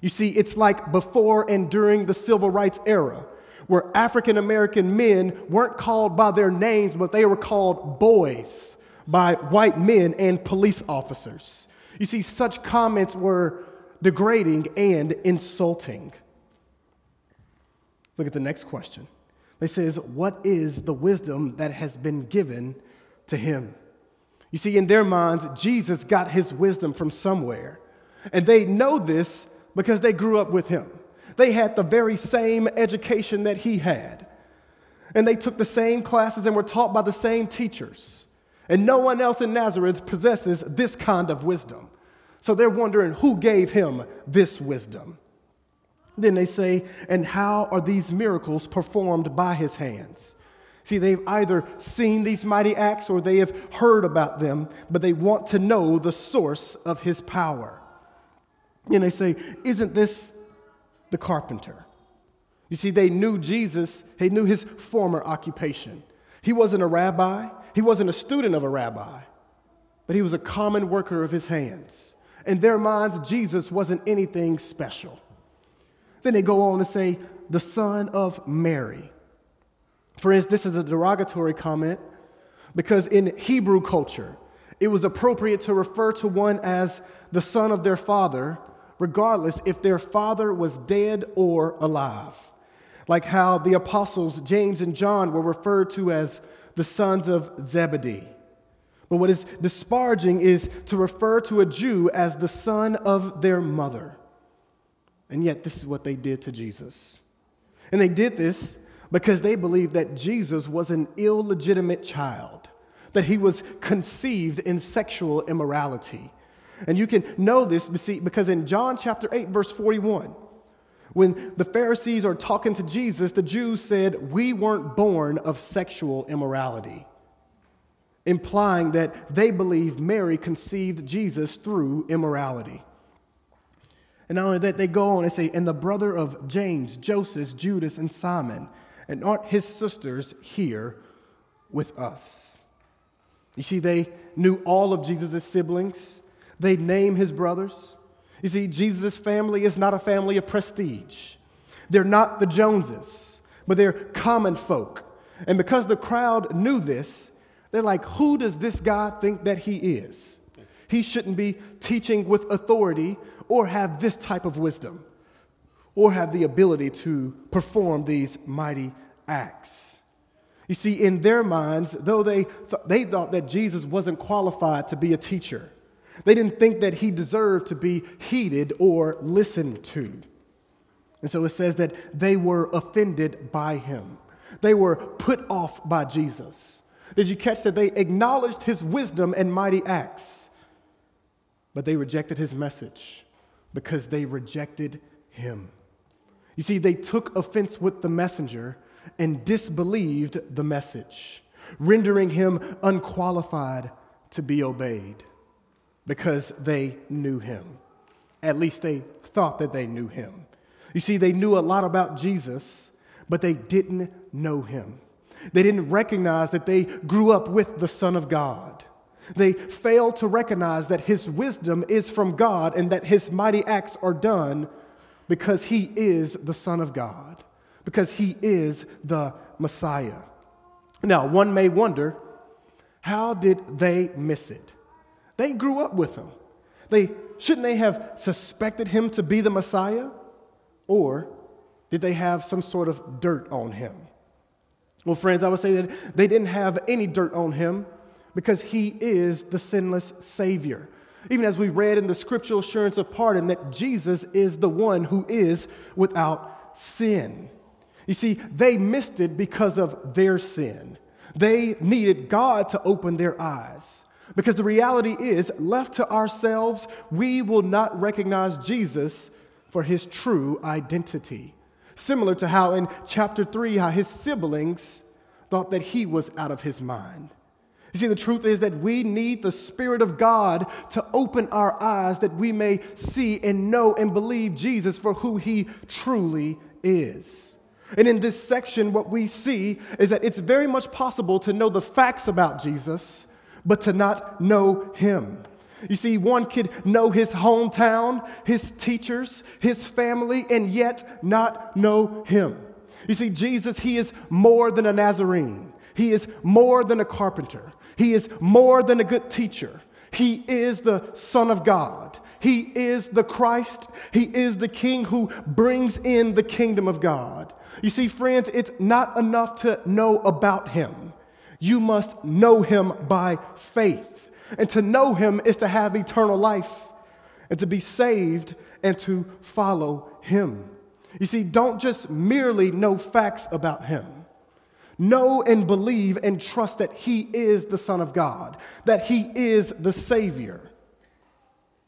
You see, it's like before and during the civil rights era, where African American men weren't called by their names, but they were called boys by white men and police officers. You see, such comments were degrading and insulting. Look at the next question. It says, What is the wisdom that has been given to him? You see, in their minds, Jesus got his wisdom from somewhere. And they know this because they grew up with him. They had the very same education that he had. And they took the same classes and were taught by the same teachers. And no one else in Nazareth possesses this kind of wisdom. So they're wondering who gave him this wisdom. Then they say, and how are these miracles performed by his hands? See, they've either seen these mighty acts or they have heard about them, but they want to know the source of his power. And they say, Isn't this the carpenter? You see, they knew Jesus, they knew his former occupation. He wasn't a rabbi, he wasn't a student of a rabbi, but he was a common worker of his hands. In their minds, Jesus wasn't anything special. Then they go on to say, the son of Mary. For instance, this is a derogatory comment because in Hebrew culture, it was appropriate to refer to one as the son of their father, regardless if their father was dead or alive. Like how the apostles James and John were referred to as the sons of Zebedee. But what is disparaging is to refer to a Jew as the son of their mother. And yet, this is what they did to Jesus. And they did this because they believed that Jesus was an illegitimate child, that he was conceived in sexual immorality. And you can know this because in John chapter 8, verse 41, when the Pharisees are talking to Jesus, the Jews said, We weren't born of sexual immorality, implying that they believe Mary conceived Jesus through immorality. And not only that, they go on and say, and the brother of James, Joseph, Judas, and Simon, and aren't his sisters here with us? You see, they knew all of Jesus' siblings, they name his brothers. You see, Jesus' family is not a family of prestige. They're not the Joneses, but they're common folk. And because the crowd knew this, they're like, who does this guy think that he is? He shouldn't be teaching with authority or have this type of wisdom or have the ability to perform these mighty acts. You see, in their minds, though they, th- they thought that Jesus wasn't qualified to be a teacher, they didn't think that he deserved to be heeded or listened to. And so it says that they were offended by him. They were put off by Jesus. Did you catch that? They acknowledged his wisdom and mighty acts, but they rejected his message because they rejected him. You see, they took offense with the messenger and disbelieved the message, rendering him unqualified to be obeyed because they knew him. At least they thought that they knew him. You see, they knew a lot about Jesus, but they didn't know him. They didn't recognize that they grew up with the Son of God. They fail to recognize that his wisdom is from God and that his mighty acts are done because he is the Son of God, because he is the Messiah. Now, one may wonder how did they miss it? They grew up with him. They shouldn't they have suspected him to be the Messiah? Or did they have some sort of dirt on him? Well, friends, I would say that they didn't have any dirt on him because he is the sinless Savior. Even as we read in the scriptural assurance of pardon, that Jesus is the one who is without sin. You see, they missed it because of their sin. They needed God to open their eyes. Because the reality is, left to ourselves, we will not recognize Jesus for his true identity. Similar to how in chapter 3, how his siblings thought that he was out of his mind. You see, the truth is that we need the Spirit of God to open our eyes that we may see and know and believe Jesus for who he truly is. And in this section, what we see is that it's very much possible to know the facts about Jesus, but to not know him. You see, one could know his hometown, his teachers, his family, and yet not know him. You see, Jesus, he is more than a Nazarene. He is more than a carpenter. He is more than a good teacher. He is the Son of God. He is the Christ. He is the King who brings in the kingdom of God. You see, friends, it's not enough to know about him. You must know him by faith. And to know him is to have eternal life and to be saved and to follow him. You see, don't just merely know facts about him. Know and believe and trust that he is the Son of God, that he is the Savior.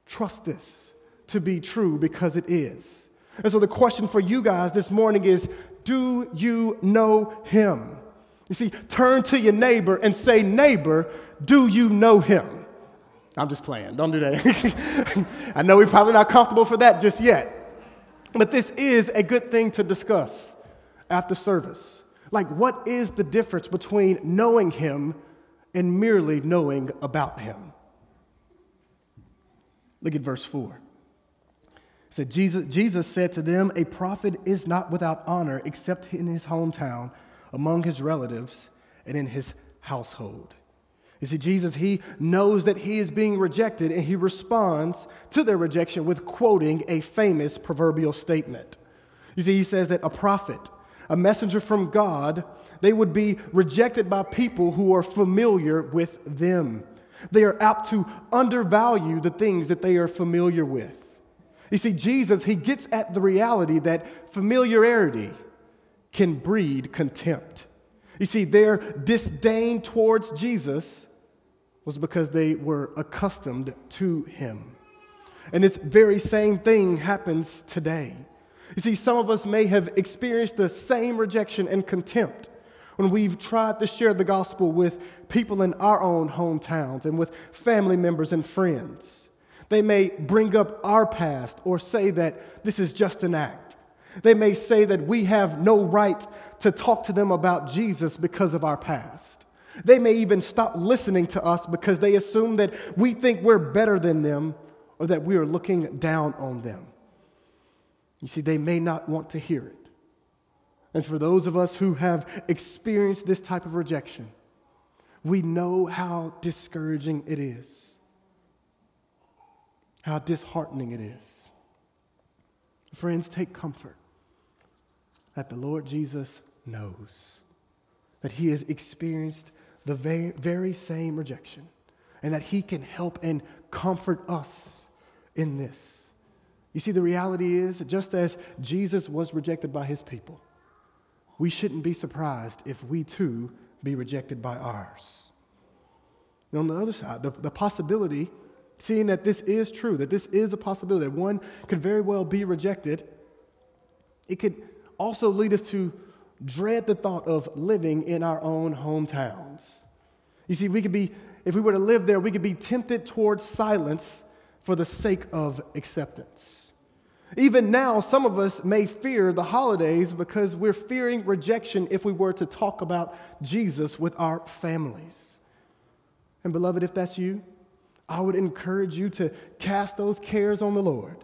Trust this to be true because it is. And so the question for you guys this morning is do you know him? You see, turn to your neighbor and say, Neighbor, do you know him? I'm just playing. Don't do that. I know we're probably not comfortable for that just yet. But this is a good thing to discuss after service. Like, what is the difference between knowing him and merely knowing about him? Look at verse 4. It said, Jesus, Jesus said to them, A prophet is not without honor except in his hometown, among his relatives, and in his household. You see, Jesus, he knows that he is being rejected, and he responds to their rejection with quoting a famous proverbial statement. You see, he says that a prophet, a messenger from God, they would be rejected by people who are familiar with them. They are apt to undervalue the things that they are familiar with. You see, Jesus, he gets at the reality that familiarity can breed contempt. You see, their disdain towards Jesus was because they were accustomed to him. And this very same thing happens today. You see, some of us may have experienced the same rejection and contempt when we've tried to share the gospel with people in our own hometowns and with family members and friends. They may bring up our past or say that this is just an act. They may say that we have no right to talk to them about Jesus because of our past. They may even stop listening to us because they assume that we think we're better than them or that we are looking down on them. You see, they may not want to hear it. And for those of us who have experienced this type of rejection, we know how discouraging it is, how disheartening it is. Friends, take comfort that the Lord Jesus knows that he has experienced the very, very same rejection and that he can help and comfort us in this. You see, the reality is, just as Jesus was rejected by his people, we shouldn't be surprised if we too be rejected by ours. And on the other side, the, the possibility, seeing that this is true, that this is a possibility, that one could very well be rejected, it could also lead us to dread the thought of living in our own hometowns. You see, we could be, if we were to live there, we could be tempted towards silence for the sake of acceptance. Even now, some of us may fear the holidays because we're fearing rejection if we were to talk about Jesus with our families. And, beloved, if that's you, I would encourage you to cast those cares on the Lord,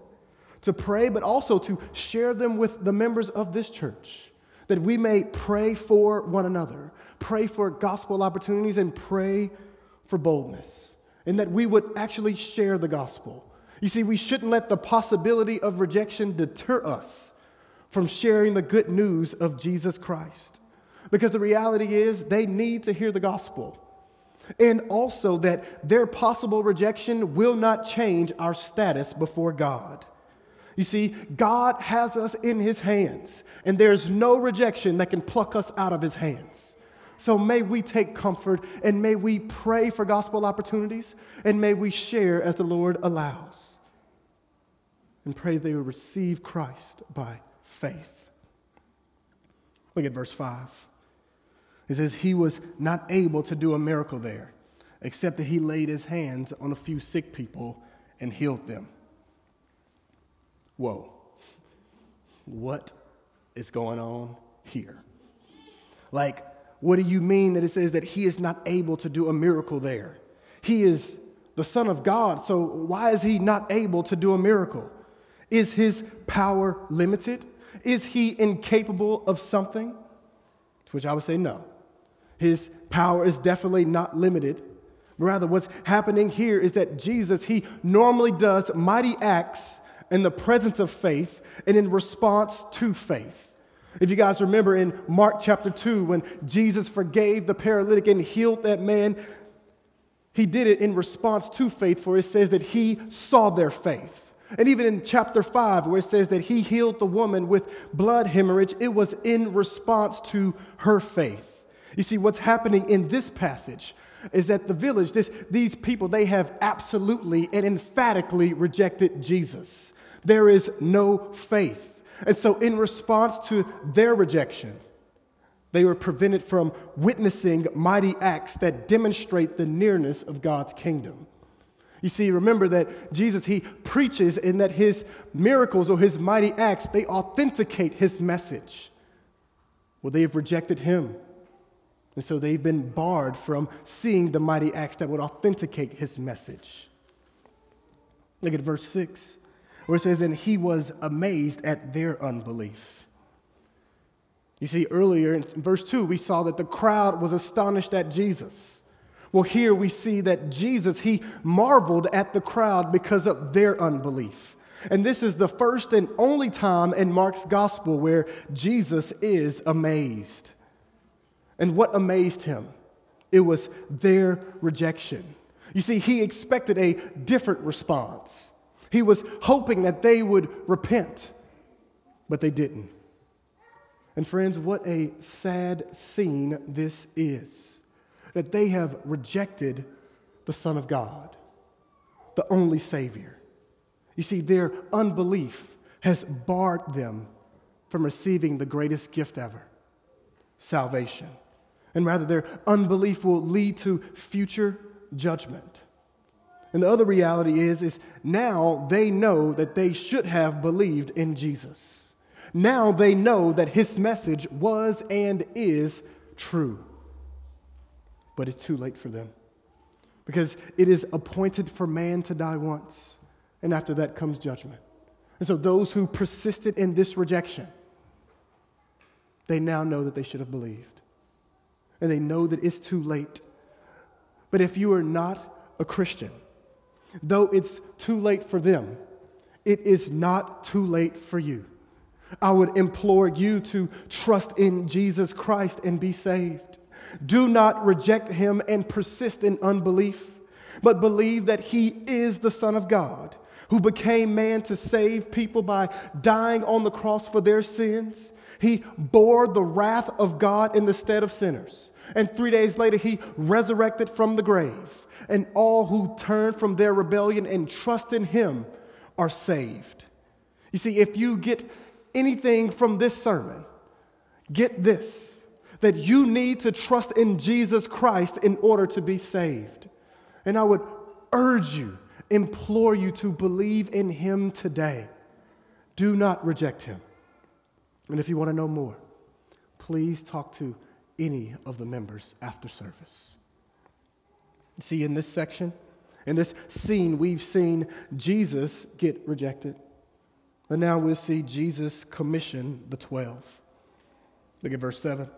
to pray, but also to share them with the members of this church, that we may pray for one another, pray for gospel opportunities, and pray for boldness, and that we would actually share the gospel you see, we shouldn't let the possibility of rejection deter us from sharing the good news of Jesus Christ. Because the reality is, they need to hear the gospel. And also that their possible rejection will not change our status before God. You see, God has us in His hands, and there's no rejection that can pluck us out of His hands. So may we take comfort and may we pray for gospel opportunities and may we share as the Lord allows. And pray they will receive Christ by faith. Look at verse 5. It says, He was not able to do a miracle there, except that he laid his hands on a few sick people and healed them. Whoa. What is going on here? Like, what do you mean that it says that he is not able to do a miracle there? He is the Son of God, so why is he not able to do a miracle? Is his power limited? Is he incapable of something? To which I would say no. His power is definitely not limited. Rather, what's happening here is that Jesus, he normally does mighty acts in the presence of faith and in response to faith. If you guys remember in Mark chapter 2, when Jesus forgave the paralytic and healed that man, he did it in response to faith, for it says that he saw their faith. And even in chapter 5, where it says that he healed the woman with blood hemorrhage, it was in response to her faith. You see, what's happening in this passage is that the village, this, these people, they have absolutely and emphatically rejected Jesus. There is no faith. And so, in response to their rejection, they were prevented from witnessing mighty acts that demonstrate the nearness of God's kingdom. You see, remember that Jesus, he preaches in that his miracles or his mighty acts, they authenticate his message. Well, they have rejected him. And so they've been barred from seeing the mighty acts that would authenticate his message. Look at verse 6 where it says, And he was amazed at their unbelief. You see, earlier in verse 2, we saw that the crowd was astonished at Jesus. Well, here we see that Jesus, he marveled at the crowd because of their unbelief. And this is the first and only time in Mark's gospel where Jesus is amazed. And what amazed him? It was their rejection. You see, he expected a different response. He was hoping that they would repent, but they didn't. And friends, what a sad scene this is that they have rejected the Son of God, the only Savior. You see, their unbelief has barred them from receiving the greatest gift ever salvation. And rather, their unbelief will lead to future judgment. And the other reality is, is now they know that they should have believed in Jesus. Now they know that his message was and is true. But it's too late for them because it is appointed for man to die once, and after that comes judgment. And so those who persisted in this rejection, they now know that they should have believed. And they know that it's too late. But if you are not a Christian, Though it's too late for them, it is not too late for you. I would implore you to trust in Jesus Christ and be saved. Do not reject him and persist in unbelief, but believe that he is the Son of God who became man to save people by dying on the cross for their sins. He bore the wrath of God in the stead of sinners. And three days later, he resurrected from the grave and all who turn from their rebellion and trust in him are saved. You see, if you get anything from this sermon, get this that you need to trust in Jesus Christ in order to be saved. And I would urge you, implore you to believe in him today. Do not reject him. And if you want to know more, please talk to any of the members after service. See, in this section, in this scene, we've seen Jesus get rejected. And now we'll see Jesus commission the 12. Look at verse 7.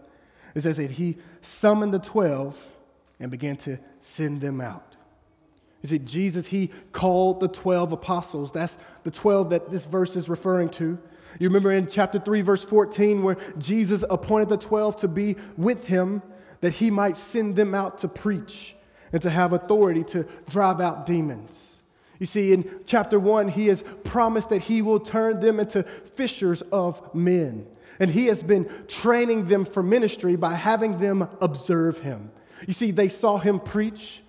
It says that he summoned the 12 and began to send them out. You see, Jesus, he called the 12 apostles. That's the 12 that this verse is referring to. You remember in chapter 3, verse 14, where Jesus appointed the 12 to be with him that he might send them out to preach and to have authority to drive out demons. You see, in chapter one, he has promised that he will turn them into fishers of men. And he has been training them for ministry by having them observe him. You see, they saw him preach,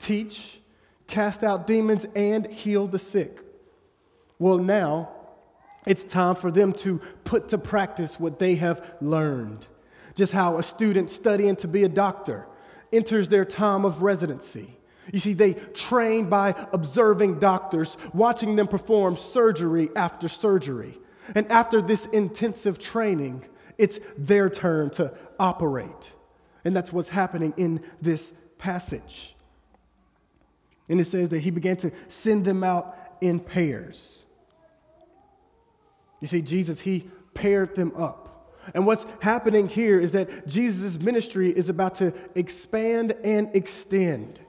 teach, cast out demons, and heal the sick. Well, now it's time for them to put to practice what they have learned. Just how a student studying to be a doctor enters their time of residency. You see, they train by observing doctors, watching them perform surgery after surgery. And after this intensive training, it's their turn to operate. And that's what's happening in this passage. And it says that he began to send them out in pairs. You see, Jesus, he paired them up. And what's happening here is that Jesus' ministry is about to expand and extend.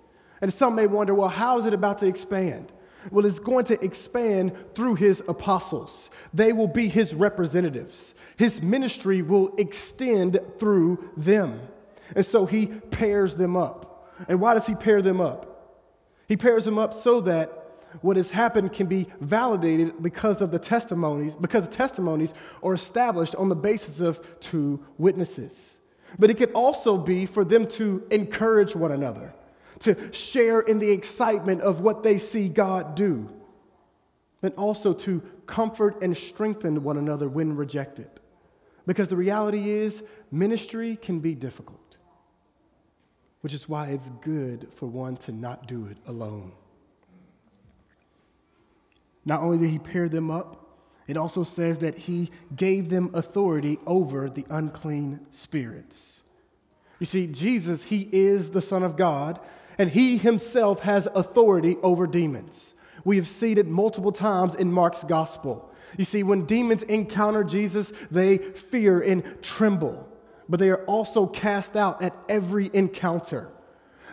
And some may wonder, well, how is it about to expand? Well, it's going to expand through his apostles. They will be his representatives. His ministry will extend through them. And so he pairs them up. And why does he pair them up? He pairs them up so that what has happened can be validated because of the testimonies, because testimonies are established on the basis of two witnesses. But it could also be for them to encourage one another, to share in the excitement of what they see God do, and also to comfort and strengthen one another when rejected. Because the reality is, ministry can be difficult, which is why it's good for one to not do it alone. Not only did he pair them up, it also says that he gave them authority over the unclean spirits. You see, Jesus, he is the Son of God, and he himself has authority over demons. We have seen it multiple times in Mark's gospel. You see, when demons encounter Jesus, they fear and tremble, but they are also cast out at every encounter.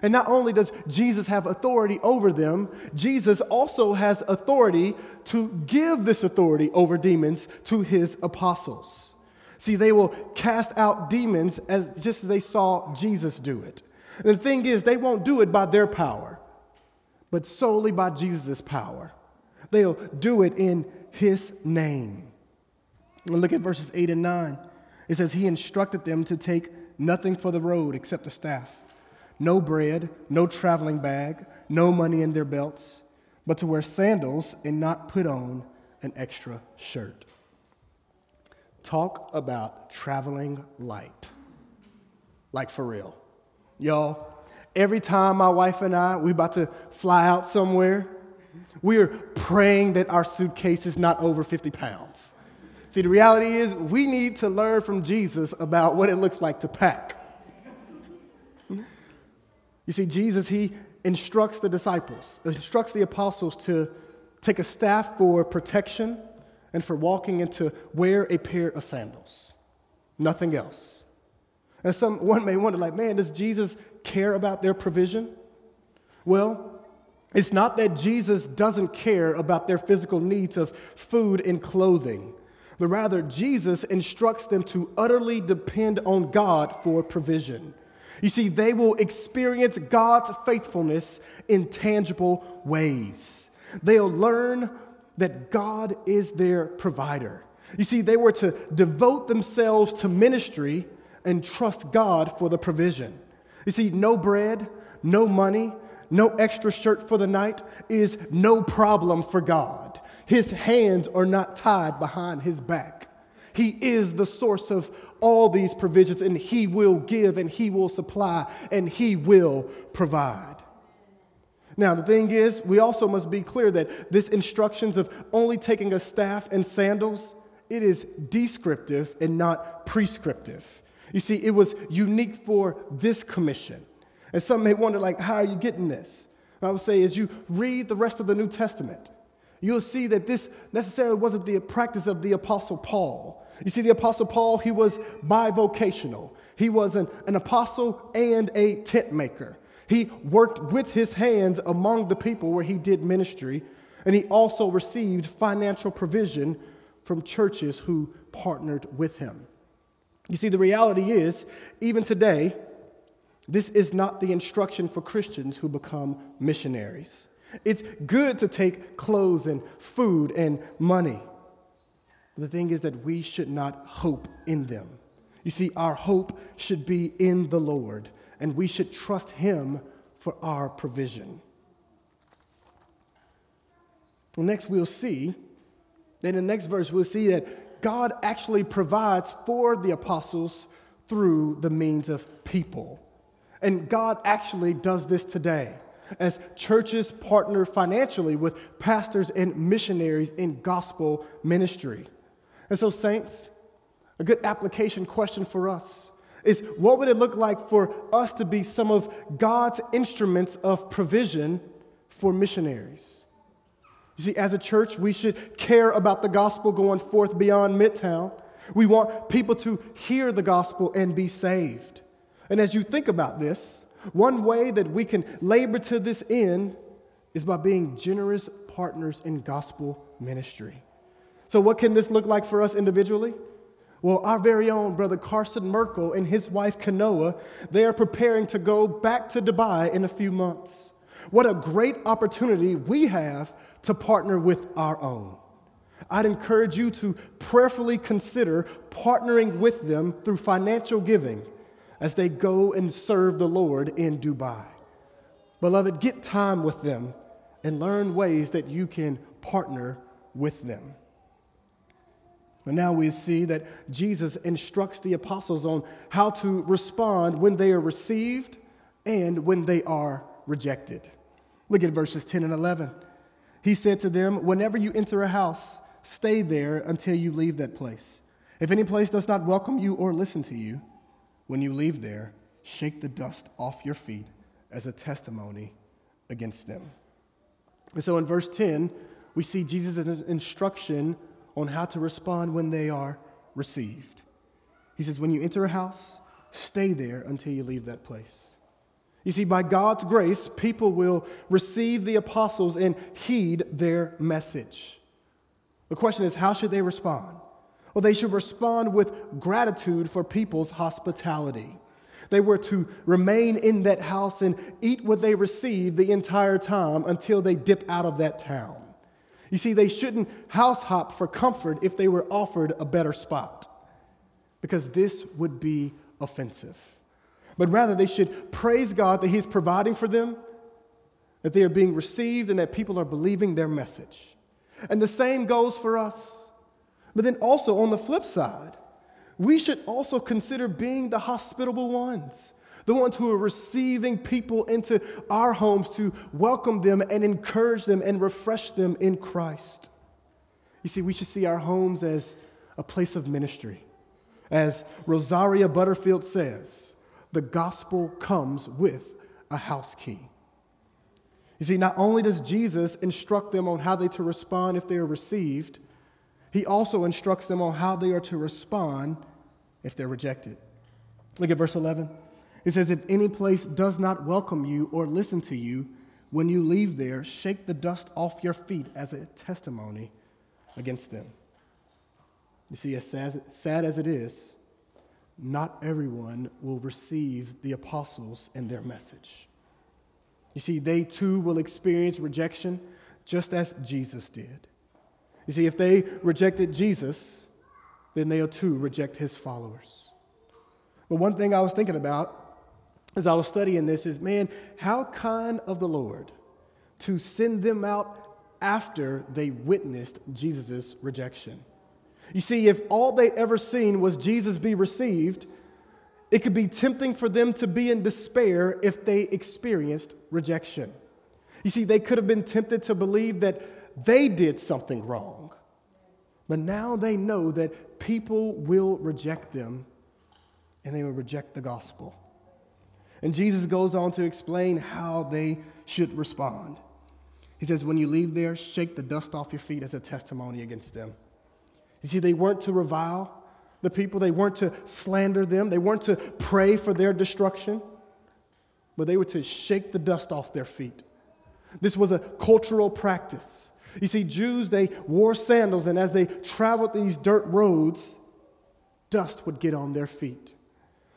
And not only does Jesus have authority over them, Jesus also has authority to give this authority over demons to his apostles. See, they will cast out demons as just as they saw Jesus do it. And the thing is, they won't do it by their power, but solely by Jesus' power. They'll do it in his name. And look at verses 8 and 9. It says, He instructed them to take nothing for the road except a staff no bread, no traveling bag, no money in their belts, but to wear sandals and not put on an extra shirt. Talk about traveling light. Like for real. Y'all, every time my wife and I, we about to fly out somewhere, we are praying that our suitcase is not over 50 pounds. See, the reality is we need to learn from Jesus about what it looks like to pack. You see, Jesus, he instructs the disciples, instructs the apostles to take a staff for protection and for walking and to wear a pair of sandals. Nothing else. And some one may wonder, like, man, does Jesus care about their provision? Well, it's not that Jesus doesn't care about their physical needs of food and clothing, but rather Jesus instructs them to utterly depend on God for provision. You see, they will experience God's faithfulness in tangible ways. They'll learn that God is their provider. You see, they were to devote themselves to ministry and trust God for the provision. You see, no bread, no money, no extra shirt for the night is no problem for God. His hands are not tied behind his back. He is the source of all these provisions, and He will give, and He will supply, and He will provide. Now, the thing is, we also must be clear that this instructions of only taking a staff and sandals, it is descriptive and not prescriptive. You see, it was unique for this commission. And some may wonder, like, how are you getting this? And I would say, as you read the rest of the New Testament, you'll see that this necessarily wasn't the practice of the Apostle Paul. You see, the Apostle Paul, he was bivocational. He was an, an apostle and a tent maker. He worked with his hands among the people where he did ministry, and he also received financial provision from churches who partnered with him. You see, the reality is, even today, this is not the instruction for Christians who become missionaries. It's good to take clothes and food and money. The thing is that we should not hope in them. You see, our hope should be in the Lord, and we should trust Him for our provision. Next, we'll see, in the next verse, we'll see that God actually provides for the apostles through the means of people. And God actually does this today as churches partner financially with pastors and missionaries in gospel ministry. And so, saints, a good application question for us is what would it look like for us to be some of God's instruments of provision for missionaries. You see, as a church, we should care about the gospel going forth beyond Midtown. We want people to hear the gospel and be saved. And as you think about this, one way that we can labor to this end is by being generous partners in gospel ministry. So, what can this look like for us individually? Well, our very own brother Carson Merkel and his wife Kanoa, they are preparing to go back to Dubai in a few months. What a great opportunity we have to partner with our own. I'd encourage you to prayerfully consider partnering with them through financial giving as they go and serve the Lord in Dubai. Beloved, get time with them and learn ways that you can partner with them. And now we see that Jesus instructs the apostles on how to respond when they are received and when they are rejected. Look at verses 10 and 11. He said to them, Whenever you enter a house, stay there until you leave that place. If any place does not welcome you or listen to you, when you leave there, shake the dust off your feet as a testimony against them. And so in verse 10, we see Jesus' instruction on how to respond when they are received. He says, When you enter a house, stay there until you leave that place. You see, by God's grace, people will receive the apostles and heed their message. The question is, how should they respond? Well, they should respond with gratitude for people's hospitality. They were to remain in that house and eat what they received the entire time until they dip out of that town. You see, they shouldn't house hop for comfort if they were offered a better spot, because this would be offensive. But rather, they should praise God that He's providing for them, that they are being received, and that people are believing their message. And the same goes for us. But then also, on the flip side, we should also consider being the hospitable ones the ones who are receiving people into our homes to welcome them and encourage them and refresh them in Christ. You see, we should see our homes as a place of ministry. As Rosaria Butterfield says, the gospel comes with a house key. You see, not only does Jesus instruct them on how they to respond if they are received, he also instructs them on how they are to respond if they're rejected. Look at verse 11. It says, If any place does not welcome you or listen to you, when you leave there, shake the dust off your feet as a testimony against them. You see, as sad as it is, not everyone will receive the apostles and their message. You see, they too will experience rejection just as Jesus did. You see, if they rejected Jesus, then they'll too reject his followers. But one thing I was thinking about as I was studying this is man, how kind of the Lord to send them out after they witnessed Jesus' rejection. You see, if all they ever seen was Jesus be received, it could be tempting for them to be in despair if they experienced rejection. You see, they could have been tempted to believe that they did something wrong. But now they know that people will reject them and they will reject the gospel. And Jesus goes on to explain how they should respond. He says, When you leave there, shake the dust off your feet as a testimony against them. You see, they weren't to revile the people, they weren't to slander them, they weren't to pray for their destruction, but they were to shake the dust off their feet. This was a cultural practice. You see, Jews, they wore sandals, and as they traveled these dirt roads, dust would get on their feet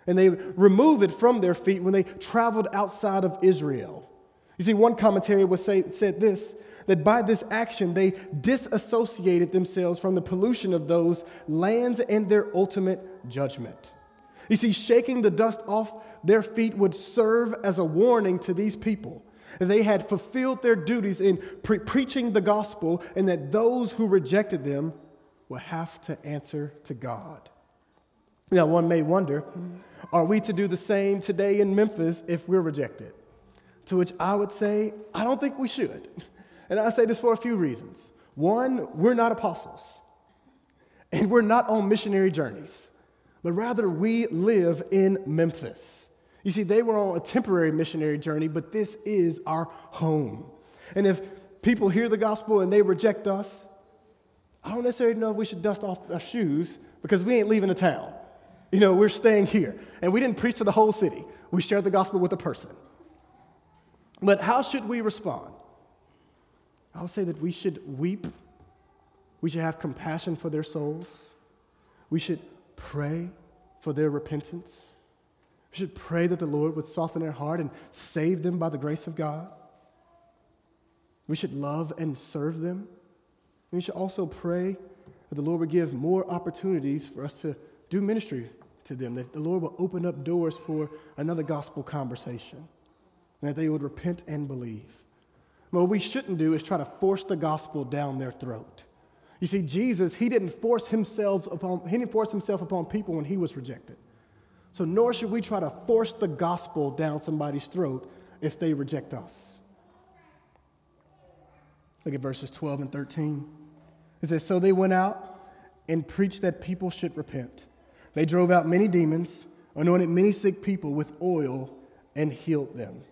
and they remove it from their feet when they traveled outside of Israel. You see, one commentary was say, said this that by this action they disassociated themselves from the pollution of those lands and their ultimate judgment. You see, shaking the dust off their feet would serve as a warning to these people. They had fulfilled their duties in pre- preaching the gospel, and that those who rejected them will have to answer to God. Now, one may wonder are we to do the same today in Memphis if we're rejected? To which I would say, I don't think we should. And I say this for a few reasons. One, we're not apostles, and we're not on missionary journeys, but rather we live in Memphis. You see, they were on a temporary missionary journey, but this is our home. And if people hear the gospel and they reject us, I don't necessarily know if we should dust off our shoes because we ain't leaving the town. You know, we're staying here. And we didn't preach to the whole city, we shared the gospel with a person. But how should we respond? I would say that we should weep. We should have compassion for their souls. We should pray for their repentance. We should pray that the Lord would soften their heart and save them by the grace of God. We should love and serve them. We should also pray that the Lord would give more opportunities for us to do ministry to them, that the Lord will open up doors for another gospel conversation, and that they would repent and believe. But what we shouldn't do is try to force the gospel down their throat. You see, Jesus, he didn't force himself upon, he didn't force himself upon people when he was rejected. So nor should we try to force the gospel down somebody's throat if they reject us. Look at verses 12 and 13. It says, So they went out and preached that people should repent. They drove out many demons, anointed many sick people with oil, and healed them.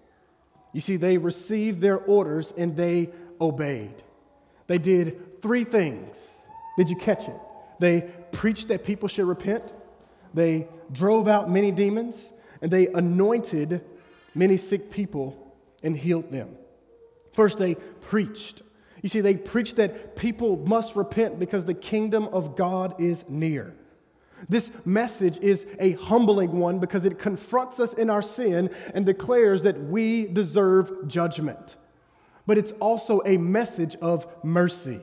You see, they received their orders and they obeyed. They did three things. Did you catch it? They preached that people should repent, they drove out many demons, and they anointed many sick people and healed them. First, they preached. You see, they preached that people must repent because the kingdom of God is near. This message is a humbling one because it confronts us in our sin and declares that we deserve judgment. But it's also a message of mercy.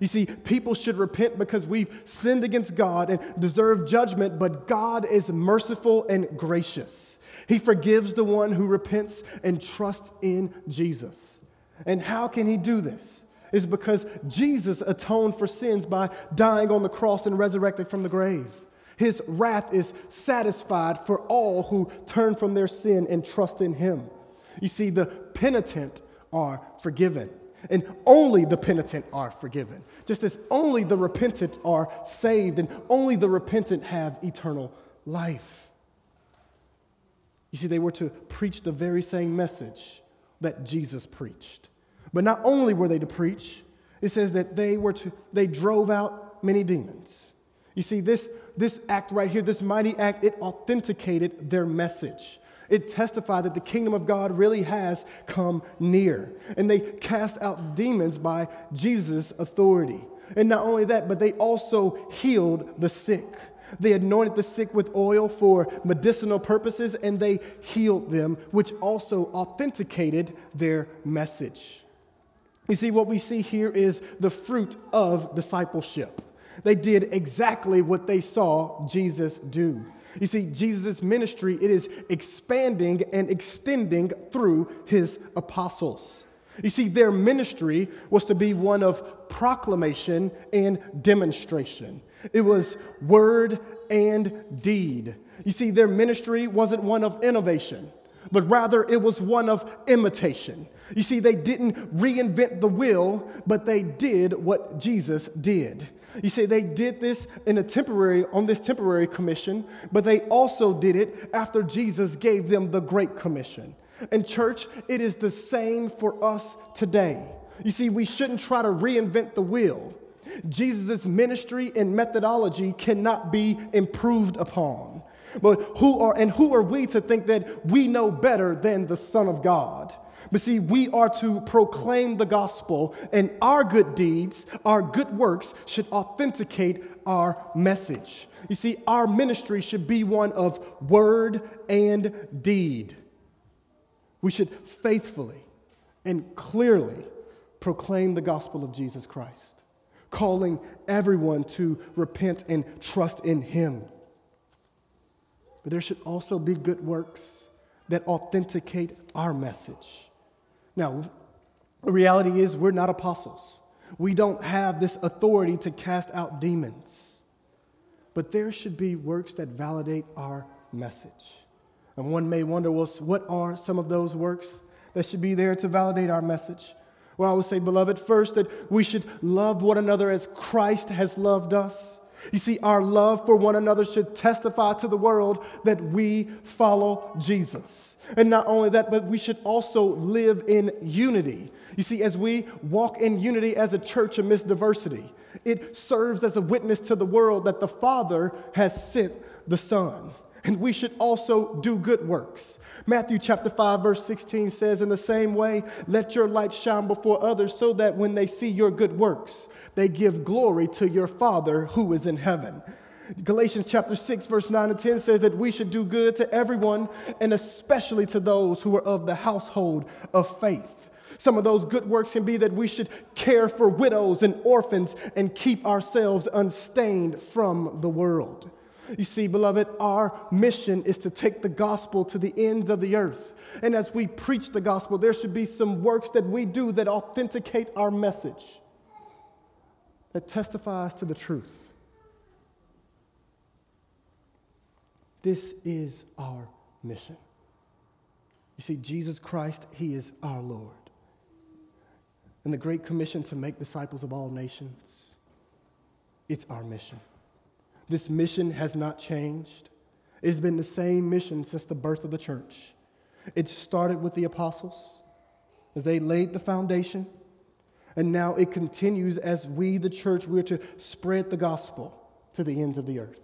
You see, people should repent because we've sinned against God and deserve judgment, but God is merciful and gracious. He forgives the one who repents and trusts in Jesus. And how can He do this? Is because Jesus atoned for sins by dying on the cross and resurrected from the grave. His wrath is satisfied for all who turn from their sin and trust in Him. You see, the penitent are forgiven, and only the penitent are forgiven, just as only the repentant are saved, and only the repentant have eternal life. You see, they were to preach the very same message that Jesus preached. But not only were they to preach, it says that they were to, they drove out many demons. You see, this this act right here, this mighty act, it authenticated their message. It testified that the kingdom of God really has come near. And they cast out demons by Jesus' authority. And not only that, but they also healed the sick. They anointed the sick with oil for medicinal purposes and they healed them, which also authenticated their message. You see, what we see here is the fruit of discipleship. They did exactly what they saw Jesus do. You see, Jesus' ministry, it is expanding and extending through his apostles. You see, their ministry was to be one of proclamation and demonstration. It was word and deed. You see, their ministry wasn't one of innovation, but rather it was one of imitation. You see, they didn't reinvent the wheel, but they did what Jesus did. You see, they did this in a temporary, on this temporary commission, but they also did it after Jesus gave them the Great Commission. And, church, it is the same for us today. You see, we shouldn't try to reinvent the wheel. Jesus' ministry and methodology cannot be improved upon. But who are, and who are we to think that we know better than the Son of God? But see, we are to proclaim the gospel, and our good deeds, our good works, should authenticate our message. You see, our ministry should be one of word and deed. We should faithfully and clearly proclaim the gospel of Jesus Christ, calling everyone to repent and trust in Him. But there should also be good works that authenticate our message. Now, the reality is, we're not apostles. We don't have this authority to cast out demons. But there should be works that validate our message. And one may wonder, well, what are some of those works that should be there to validate our message? Well, I would say, beloved, first, that we should love one another as Christ has loved us. You see, our love for one another should testify to the world that we follow Jesus. And not only that, but we should also live in unity. You see, as we walk in unity as a church amidst diversity, it serves as a witness to the world that the Father has sent the Son. And we should also do good works. Matthew chapter 5 verse 16 says in the same way, let your light shine before others so that when they see your good works, they give glory to your Father who is in heaven. Galatians chapter 6, verse 9 and 10 says that we should do good to everyone and especially to those who are of the household of faith. Some of those good works can be that we should care for widows and orphans and keep ourselves unstained from the world. You see, beloved, our mission is to take the gospel to the ends of the earth. And as we preach the gospel, there should be some works that we do that authenticate our message that testifies to the truth. This is our mission. You see, Jesus Christ, He is our Lord. And the Great Commission to make disciples of all nations, it's our mission. This mission has not changed. It's been the same mission since the birth of the church. It started with the apostles as they laid the foundation and now it continues as we, the church, we're to spread the gospel to the ends of the earth.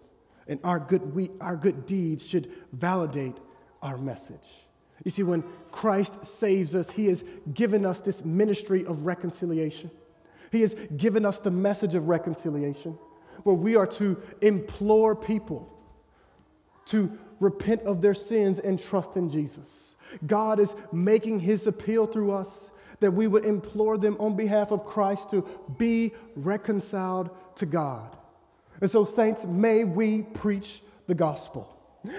And our good, we, our good deeds should validate our message. You see, when Christ saves us, He has given us this ministry of reconciliation. He has given us the message of reconciliation, where we are to implore people to repent of their sins and trust in Jesus. God is making His appeal through us that we would implore them on behalf of Christ to be reconciled to God. And so, saints, may we preach the gospel.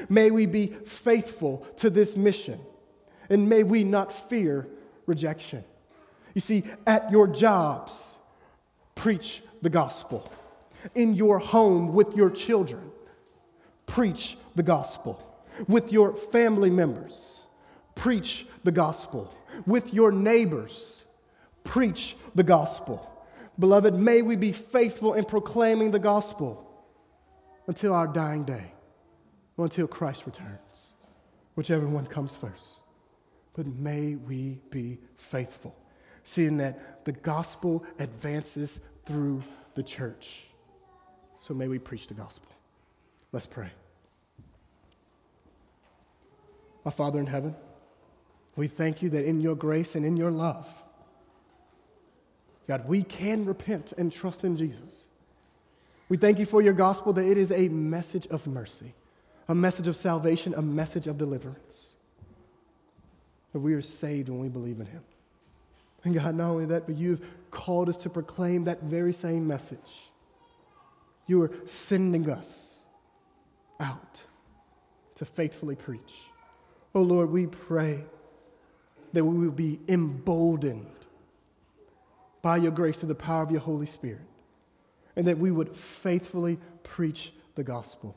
May we be faithful to this mission. And may we not fear rejection. You see, at your jobs, preach the gospel. In your home with your children, preach the gospel. With your family members, preach the gospel with your neighbors. Preach the gospel. Beloved, may we be faithful in proclaiming the gospel until our dying day, until Christ returns, whichever one comes first. But may we be faithful, seeing that the gospel advances through the church. So may we preach the gospel. Let's pray. Our Father in heaven, we thank you that in your grace and in your love, God, we can repent and trust in Jesus. We thank you for your gospel that it is a message of mercy, a message of salvation, a message of deliverance. That we are saved when we believe in him. And God, not only that, but you've called us to proclaim that very same message. You are sending us out to faithfully preach. Oh Lord, we pray that we will be emboldened by your grace through the power of your Holy Spirit, and that we would faithfully preach the gospel.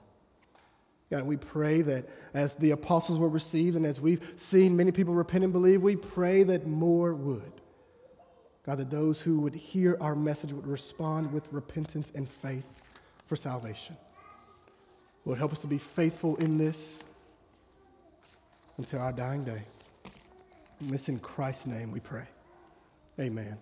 God, we pray that as the apostles were received and as we've seen many people repent and believe, we pray that more would. God, that those who would hear our message would respond with repentance and faith for salvation. Lord, help us to be faithful in this until our dying day. And this in Christ's name we pray. Amen.